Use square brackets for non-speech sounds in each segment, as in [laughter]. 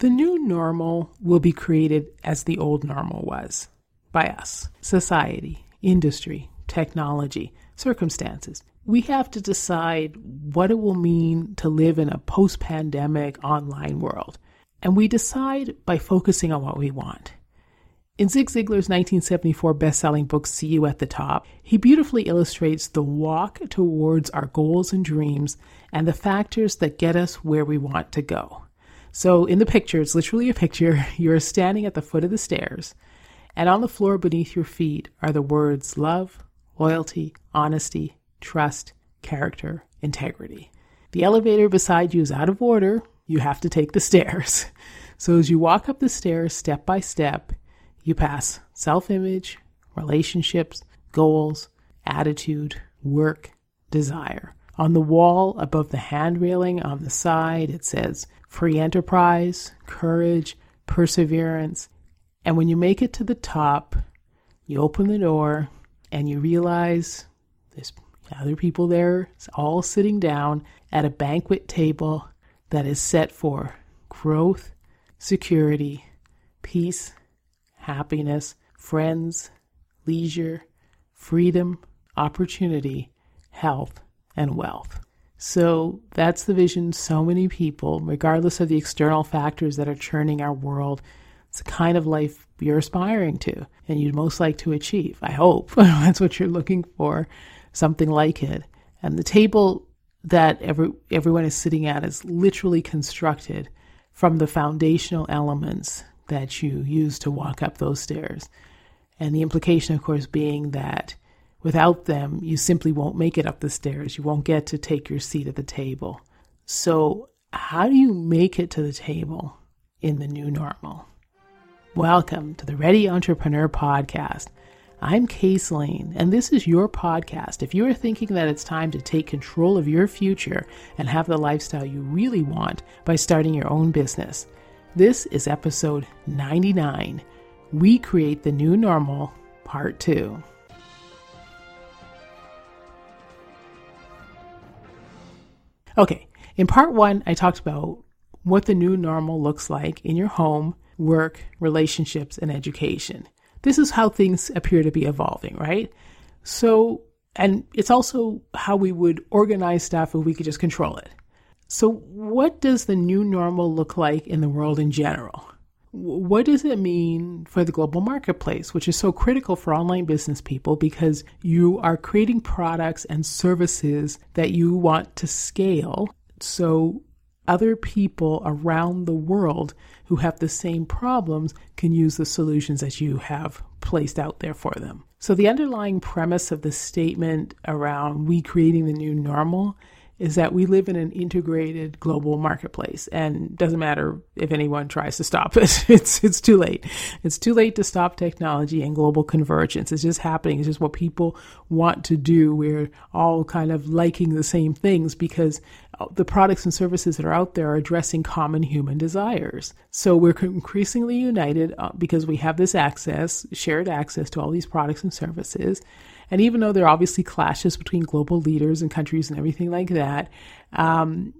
The new normal will be created as the old normal was by us, society, industry, technology, circumstances. We have to decide what it will mean to live in a post pandemic online world. And we decide by focusing on what we want. In Zig Ziglar's 1974 best selling book, See You at the Top, he beautifully illustrates the walk towards our goals and dreams and the factors that get us where we want to go. So, in the picture, it's literally a picture, [laughs] you're standing at the foot of the stairs, and on the floor beneath your feet are the words love, loyalty, honesty, trust, character, integrity. The elevator beside you is out of order. You have to take the [laughs] stairs. So as you walk up the stairs step by step, you pass self image, relationships, goals, attitude, work, desire. On the wall above the hand railing on the side, it says free enterprise, courage, perseverance. And when you make it to the top, you open the door and you realize there's other people there, it's all sitting down at a banquet table that is set for growth, security, peace, happiness, friends, leisure, freedom, opportunity, health, and wealth. So that's the vision so many people, regardless of the external factors that are churning our world, it's the kind of life you're aspiring to and you'd most like to achieve. I hope [laughs] that's what you're looking for something like it. And the table that every, everyone is sitting at is literally constructed from the foundational elements that you use to walk up those stairs. And the implication, of course, being that without them, you simply won't make it up the stairs. You won't get to take your seat at the table. So, how do you make it to the table in the new normal? Welcome to the Ready Entrepreneur Podcast. I'm Case Lane, and this is your podcast. If you are thinking that it's time to take control of your future and have the lifestyle you really want by starting your own business, this is episode 99 We Create the New Normal, Part 2. Okay, in part one, I talked about what the new normal looks like in your home, work, relationships, and education. This is how things appear to be evolving, right? So, and it's also how we would organize stuff if we could just control it. So, what does the new normal look like in the world in general? What does it mean for the global marketplace, which is so critical for online business people because you are creating products and services that you want to scale so other people around the world who have the same problems can use the solutions that you have placed out there for them. So, the underlying premise of the statement around we creating the new normal is that we live in an integrated global marketplace and doesn't matter if anyone tries to stop it. [laughs] It's it's too late. It's too late to stop technology and global convergence. It's just happening. It's just what people want to do. We're all kind of liking the same things because the products and services that are out there are addressing common human desires. So we're increasingly united uh, because we have this access, shared access to all these products and services. And even though there are obviously clashes between global leaders and countries and everything like that, um,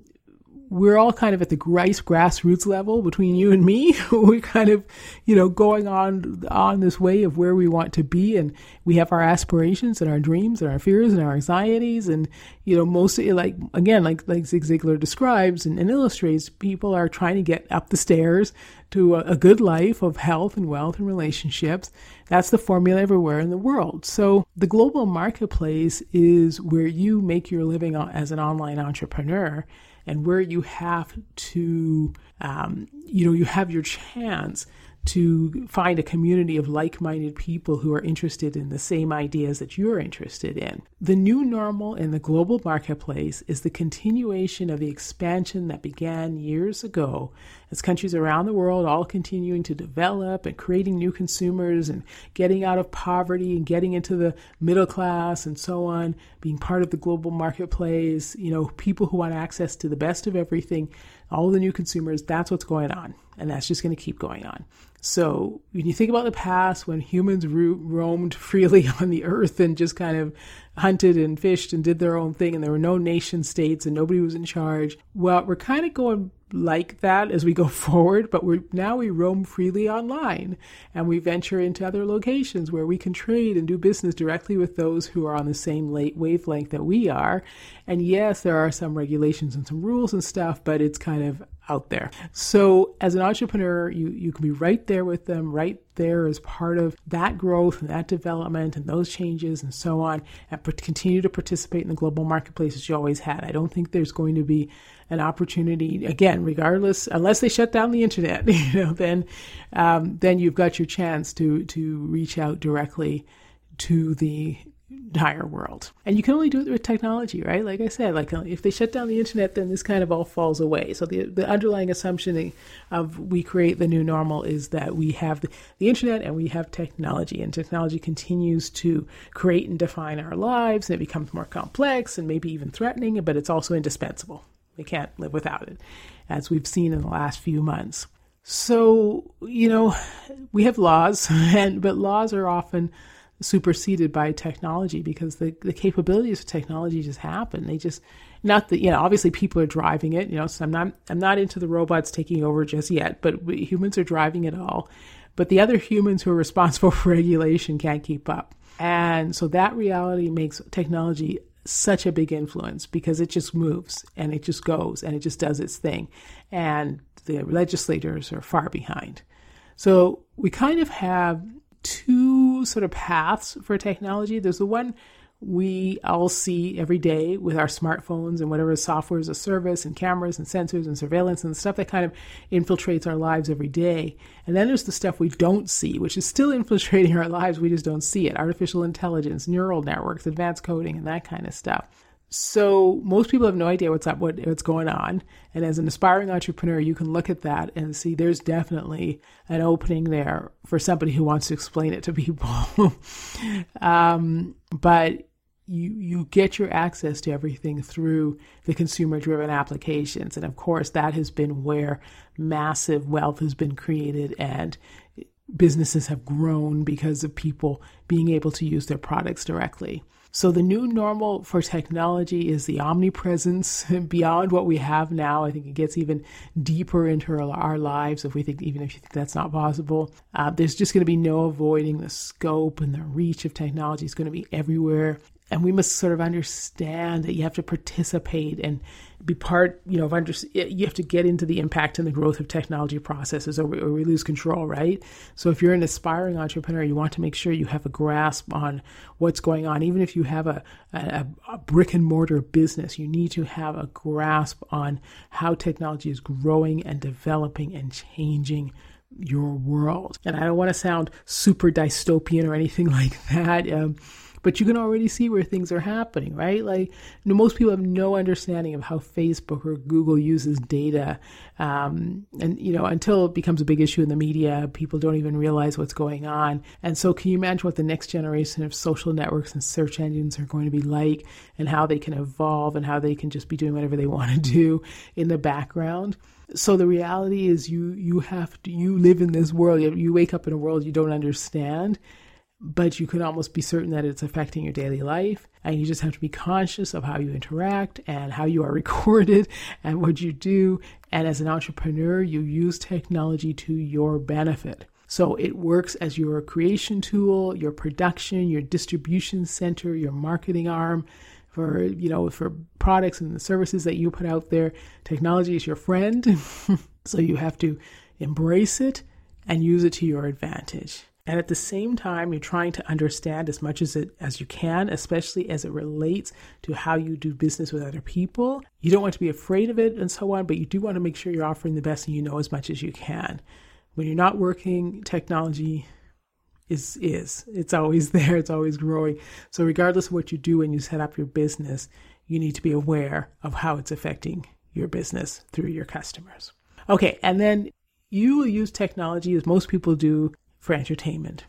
we're all kind of at the grass grassroots level between you and me. [laughs] we're kind of, you know, going on on this way of where we want to be, and we have our aspirations and our dreams and our fears and our anxieties, and you know, mostly like again, like like Zig Ziglar describes and, and illustrates, people are trying to get up the stairs to a, a good life of health and wealth and relationships. That's the formula everywhere in the world. So the global marketplace is where you make your living as an online entrepreneur and where you have to, um, you know, you have your chance to find a community of like minded people who are interested in the same ideas that you're interested in. The new normal in the global marketplace is the continuation of the expansion that began years ago as countries around the world all continuing to develop and creating new consumers and getting out of poverty and getting into the middle class and so on, being part of the global marketplace, you know, people who want access to the best of everything, all the new consumers, that's what's going on. And that's just going to keep going on. So when you think about the past, when humans ro- roamed freely [laughs] on the earth and just kind of hunted and fished and did their own thing, and there were no nation states and nobody was in charge, well, we're kind of going like that as we go [laughs] forward, but we're now we roam freely online and we venture into other locations where we can trade and do business directly with those who are on the same late wavelength that we are. And yes, there are some regulations and some rules and stuff, but it's kind of out there. So as an entrepreneur, you, you can be right there with them, right there as part of that growth and that development and those changes and so on, and continue to participate in the global marketplace as you always had. I don't think there's going to be an opportunity again, regardless, unless they shut down the internet, [laughs] you know, then um, then you've got your chance to to reach out directly to the entire world. And you can only do it with technology, right? Like I said, like if they shut down the internet, then this kind of all falls away. So the the underlying assumption of we create the new normal is that we have the, the internet and we have technology, and technology continues to create and define our lives, and it becomes more complex and maybe even threatening, but it's also indispensable. We can't live without it, as we've seen in the last few months. So, you know, we have laws, [laughs] and but laws are often superseded by technology because the, the capabilities of technology just happen. They just not that you know obviously people are driving it. You know, so I'm not I'm not into the robots taking over just yet, but we, humans are driving it all. But the other humans who are responsible [laughs] for regulation can't keep up. And so that reality makes technology such a big influence because it just moves and it just goes and it just does its thing. And the legislators are far behind. So we kind of have two sort of paths for technology. There's the one we all see every day with our smartphones and whatever software as a service and cameras and sensors and surveillance and stuff that kind of infiltrates our lives every day. And then there's the stuff we don't see, which is still [laughs] infiltrating our lives. We just don't see it. Artificial intelligence, neural networks, advanced coding, and that kind of stuff. So most people have no idea what's up, what, what's going on. And as an aspiring entrepreneur, you can look at that and see there's definitely an opening there for somebody who wants to explain it to people. [laughs] um, but you you get your access to everything through the consumer driven applications and of course that has been where massive wealth has been created and businesses have grown because of people being able to use their products directly so the new normal for technology is the omnipresence [laughs] beyond what we have now. I think it gets even deeper into our lives if we think, even if you think that's not possible. Uh, there's just going to be no avoiding the scope and the reach of technology. It's going to be everywhere and we must sort of understand that you have to participate and be part you know of under you have to get into the impact and the growth of technology processes or we, or we lose control right? So if you're an aspiring entrepreneur you want to make sure you have a grasp on what's going on. Even if you have a, a, a brick and mortar business you need to have a grasp on how technology is growing and developing and changing your world. And i don't want to sound super dystopian or anything [laughs] like that. Um, but you can already see where things are happening, right? Like most people have no understanding of how Facebook or Google uses data, um, and you know until it becomes a big issue in the media, people don't even realize what's going on. And so, can you imagine what the next generation of social networks and search engines are going to be like, and how they can evolve, and how they can just be doing whatever they [laughs] want to do in the background? so the reality is you you have to you live in this world you wake up in a world you don't understand but you can almost be certain that it's affecting your daily life. And you just have to be conscious of how you interact and how you are [laughs] recorded and what you do. And as an entrepreneur, you use technology to your benefit. So it works as your creation tool, your production, your distribution center, your marketing arm for, you know, for products and the services that you put out there. Technology is your friend. [laughs] so you have to embrace it and use it to your advantage. And at the same time, you're trying to understand as much as it as you can, especially as it relates to how you do business with other people. You don't want to be afraid of it and so on, but you do want to make sure you're offering the best and you know as much as you can. When you're not working, technology is is. It's always [laughs] there, it's always growing. So regardless of what you do when you set up your business, you need to be aware of how it's affecting your business through your customers. Okay, and then you will use technology as most people do for entertainment.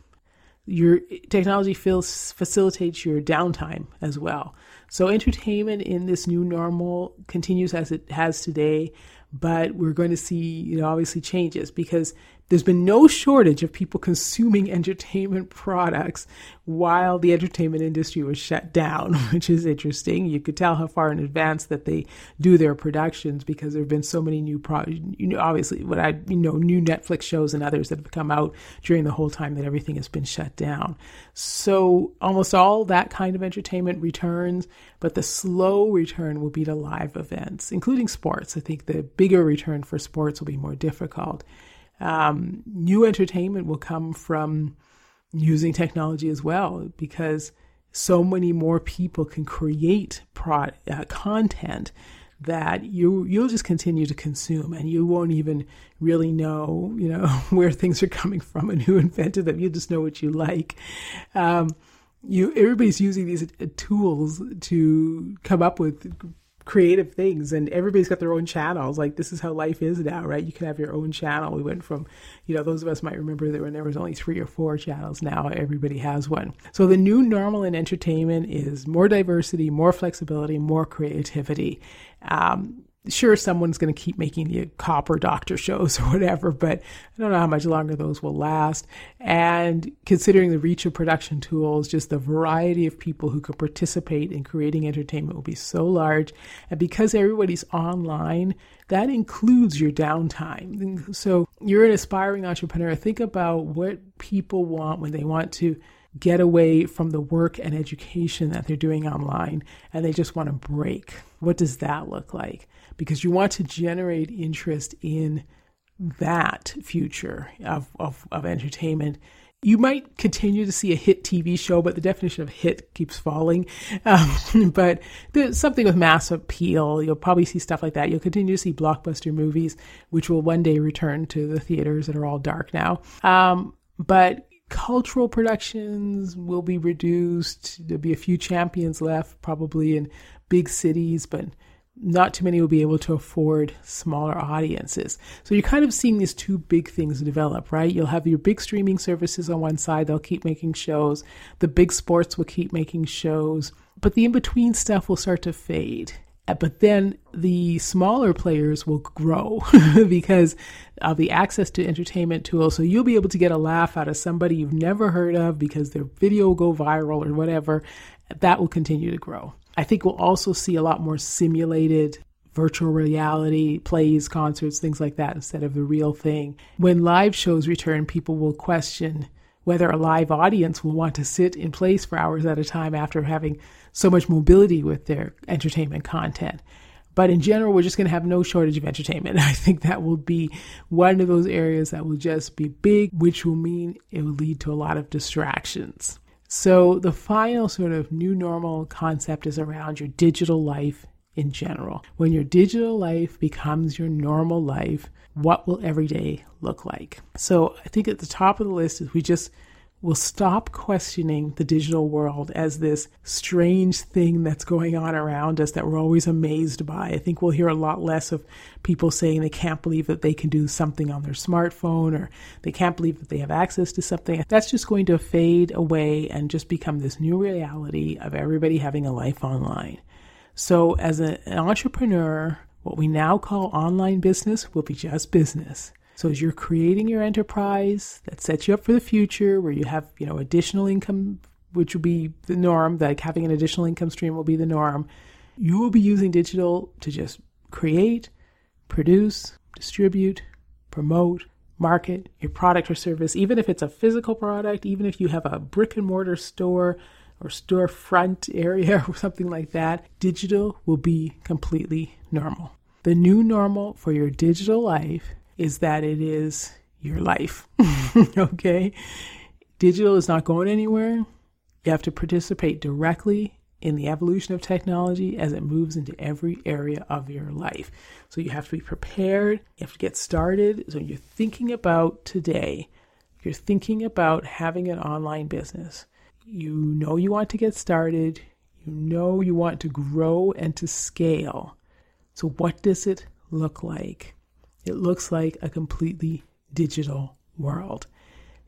Your technology feels, facilitates your downtime as well. So entertainment in this new normal continues as it has today, but we're going to see, you know, obviously changes because there's been no shortage of people consuming [laughs] entertainment products while the entertainment industry was shut down, [laughs] which is interesting. You could tell how far in advance that they do their productions because there have been so many new pro you know obviously what I you know new Netflix shows and others that have come out during the whole time that everything has been shut down. So almost all that kind of entertainment returns, but the slow return will be to live events, including sports. I think the bigger return for sports will be more difficult. Um, new entertainment will come from using technology as well because so many more people can create uh, content that you you'll just continue to consume and you won't even really know you know [laughs] where things are coming from. And who invented them you just know what you like. Um, you everybody's using these uh, tools to come up with creative things and everybody's got their own channels. Like this is how life is now right? You can have your own channel. We went from you know those of us might remember that when there was only three or four channels now everybody has one. So the new normal in entertainment is more diversity more flexibility more creativity. Um, sure someone's going to keep making the copper doctor shows [laughs] or whatever but i don't know how much longer those will last. And considering the reach of production tools just the variety of people who could participate in creating entertainment will be so large. And because everybody's online that includes your downtime. So you're an aspiring entrepreneur. Think about what people want when they want to get away from the work and education that they're doing online and they just want to break what does that look like because you want to generate interest in that future of, of, of entertainment. You might continue to see a hit TV show, but the definition of hit keeps falling. [laughs] Um, but there's something with mass appeal. You'll probably see stuff like that. You'll continue to see blockbuster movies, which will one day return to the theaters that are all dark now. Um, but cultural productions will be reduced. There'll be a few champions left, probably in big cities, but not too many will be able to afford smaller audiences. So you're kind of seeing these two big things develop, right? You'll have your big streaming services on one side, they'll keep making shows. The big sports will keep making shows, but the in between stuff will start to fade. But then the smaller players will grow [laughs] because of the access to entertainment tools. So you'll be able to get a laugh out of somebody you've never heard of because their video will go viral or whatever. That will continue to grow. I think we'll also see a lot more simulated virtual reality plays, concerts, things like that instead of the real thing. When live shows return, people will question whether a live audience will want to sit in place for hours at a time after having so much mobility with their entertainment content. But in general, we're just going to have no shortage of entertainment. [laughs] I think that will be one of those areas that will just be big, which will mean it will lead to a lot of distractions. So, the final sort of new normal concept is around your digital life in general. When your digital life becomes your normal life, what will every day look like? So, I think at the top of the list is we just will stop questioning the digital world as this strange thing that's going on around us that we're always amazed by. I think we'll hear a lot less of people saying they can't believe that they can do something on their smartphone or they can't believe that they have access to something. That's just going to fade away and just become this new reality of everybody having a life online. So, as an entrepreneur, what we now call online business will be just business. So as you're creating your enterprise that sets you up for the future where you have, you know, additional income which will be the norm, like having an additional income stream will be the norm. You will be using digital to just create, produce, distribute, promote, market your product or service, even if it's a physical product, even if you have a brick and mortar store or storefront area [laughs] or something like that, digital will be completely normal. The new normal for your digital life is that it is your life. [laughs] okay? Digital is not going anywhere. You have to participate directly in the evolution of technology as it moves into every area of your life. So you have to be prepared, you have to get started. So you're thinking about today, you're thinking about having an online business. You know you want to get started, you know you want to grow and to scale. So what does it look like? it looks like a completely digital world.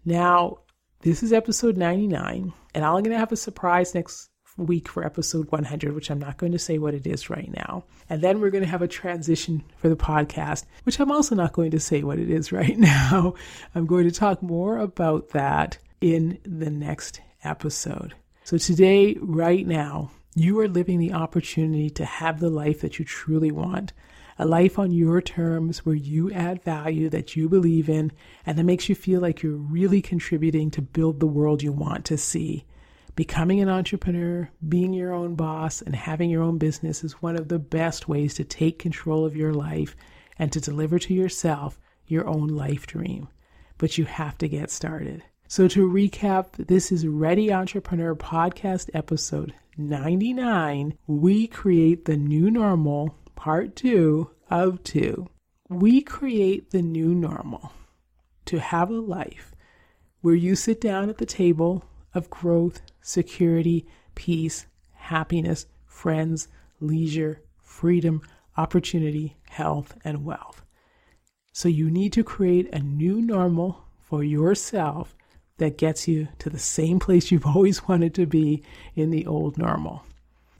Now, this is episode 99, and I'm going to have a surprise next week for episode 100, which I'm not going to say what it is right now. And then we're going to have a transition for the podcast, which I'm also not going to say what it is [laughs] right now. I'm going to talk more about that in the next episode. So today, right now, you are living the opportunity to have the life that you truly want. A life on your terms where you add value that you believe in and that makes you feel like you're really contributing to build the world you want to see. Becoming an entrepreneur, being your own boss, and having your own business is one of the best ways to take control of your life and to deliver to yourself your own life dream. But you have to get started. So, to recap, this is Ready Entrepreneur Podcast episode 99. We create the new normal, part two of two. We create the new normal to have a life where you sit down at the table of growth, security, peace, happiness, friends, leisure, freedom, opportunity, health, and wealth. So you need to create a new normal for yourself that gets you to the same place you've always wanted to be in the old normal.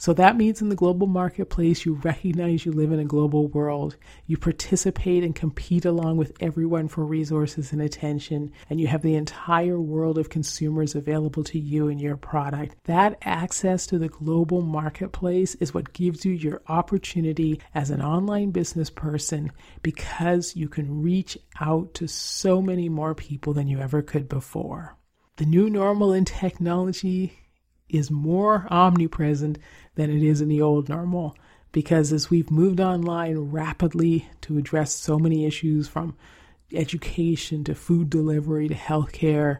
So that means in the global marketplace, you recognize you live in a global world. You participate and compete along with everyone for resources and attention, and you have the entire world of consumers available to you and your product. That access to the global marketplace is what gives you your opportunity as an online business person because you can reach out to so many more people than you ever could before. The new normal in technology is more omnipresent than it is in the old normal. Because as we've moved online rapidly to address so many issues from education to food delivery to healthcare,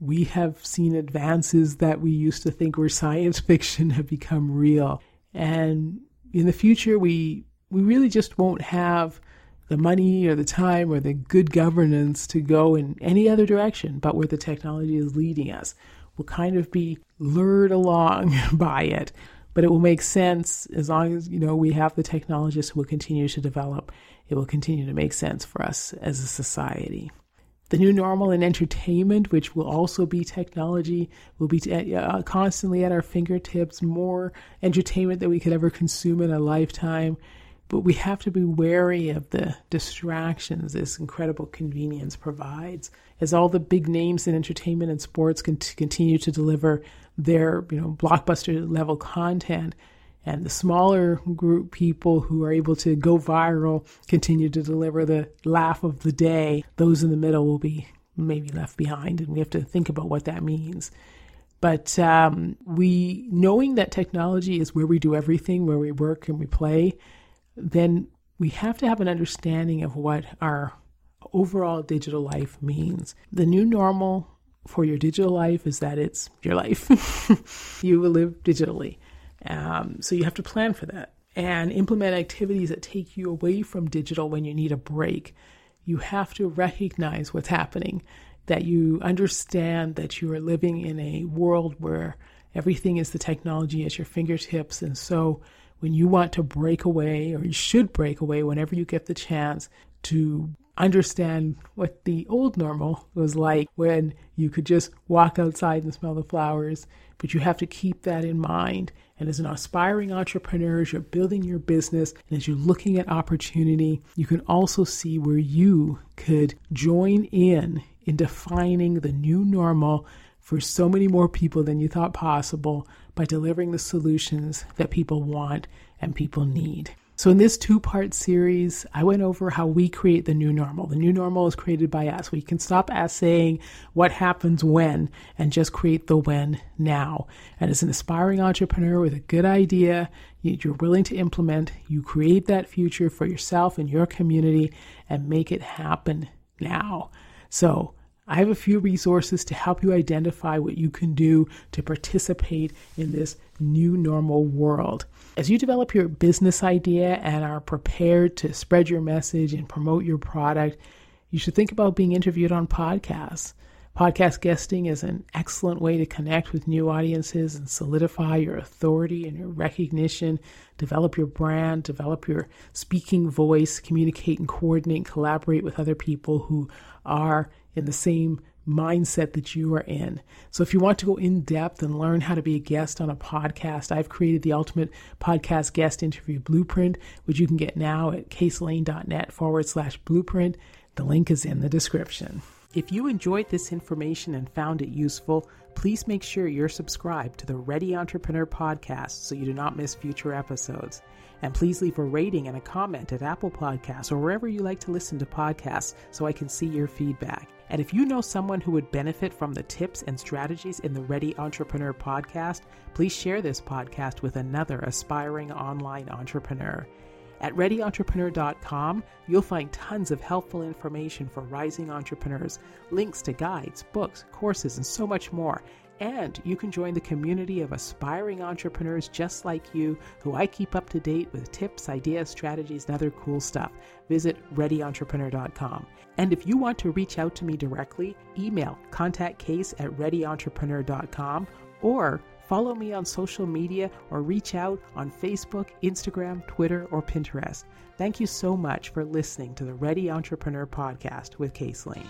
we have seen advances that we used to think were [laughs] science fiction have become real. And in the future, we we really just won't have the money or the time or the good governance to go in any other direction but where the technology is leading us will kind of be lured along [laughs] by it. But it will make sense as long as, you know, we have the technologists who will continue to develop. It will continue to make sense for us as a society. The new normal in entertainment, which will also be technology, will be t- uh, constantly at our fingertips, more entertainment than we could ever consume in a lifetime. But we have to be wary of the distractions this incredible convenience provides. As all the big names in entertainment and sports continue to deliver their, you know, blockbuster level content, and the smaller group people who are able to go viral continue to deliver the laugh of the day, those in the middle will be maybe left behind, and we have to think about what that means. But um, we, knowing that technology is where we do everything, where we work and we play, then we have to have an understanding of what our overall digital life means. The new normal for your digital life is that it's your life. [laughs] you will live digitally. Um, so you have to plan for that and implement activities that take you away from digital when you need a break. You have to recognize what's happening, that you understand that you are living in a world where everything is the technology at your fingertips. And so when you want to break away, or you should break away whenever you get the chance to understand what the old normal was like when you could just walk outside and smell the flowers. But you have to keep that in mind. And as an aspiring entrepreneur, as you're building your business and as you're looking at opportunity, you can also see where you could join in in defining the new normal for so many more people than you thought possible by delivering the solutions that people want and people need. So, in this two part series, I went over how we create the new normal. The new normal is created by us. We can stop saying what happens when and just create the when now. And as an aspiring entrepreneur with a good idea, you're willing to implement, you create that future for yourself and your community and make it happen now. So, I have a few resources to help you identify what you can do to participate in this new normal world. As you develop your business idea and are prepared to spread your message and promote your product, you should think about being interviewed on podcasts. Podcast guesting is an excellent way to connect with new audiences and solidify your authority and your recognition, develop your brand, develop your speaking voice, communicate and coordinate, and collaborate with other people who are in the same mindset that you are in. So if you want to go in depth and learn how to be a guest on a podcast, I've created the ultimate podcast guest interview blueprint, which you can get now at caselane.net forward slash blueprint. The link is in the description. If you enjoyed this information and found it useful, please make sure you're subscribed to the Ready Entrepreneur podcast so you do not miss future episodes. And please leave a rating and a comment at Apple Podcasts or wherever you like to listen to podcasts so I can see your feedback. And if you know someone who would benefit from the tips and strategies in the Ready Entrepreneur podcast, please share this podcast with another aspiring online entrepreneur. At readyentrepreneur.com, you'll find tons of helpful information for rising entrepreneurs, links to guides, books, courses, and so much more. And you can join the community of aspiring entrepreneurs just like you who I keep up to date with tips, ideas, strategies, and other cool stuff. Visit readyentrepreneur.com. And if you want to reach out to me directly, email contactcase at readyentrepreneur.com or follow me on social media or reach out on Facebook, Instagram, Twitter, or Pinterest. Thank you so much for listening to the Ready Entrepreneur Podcast with Case Lane.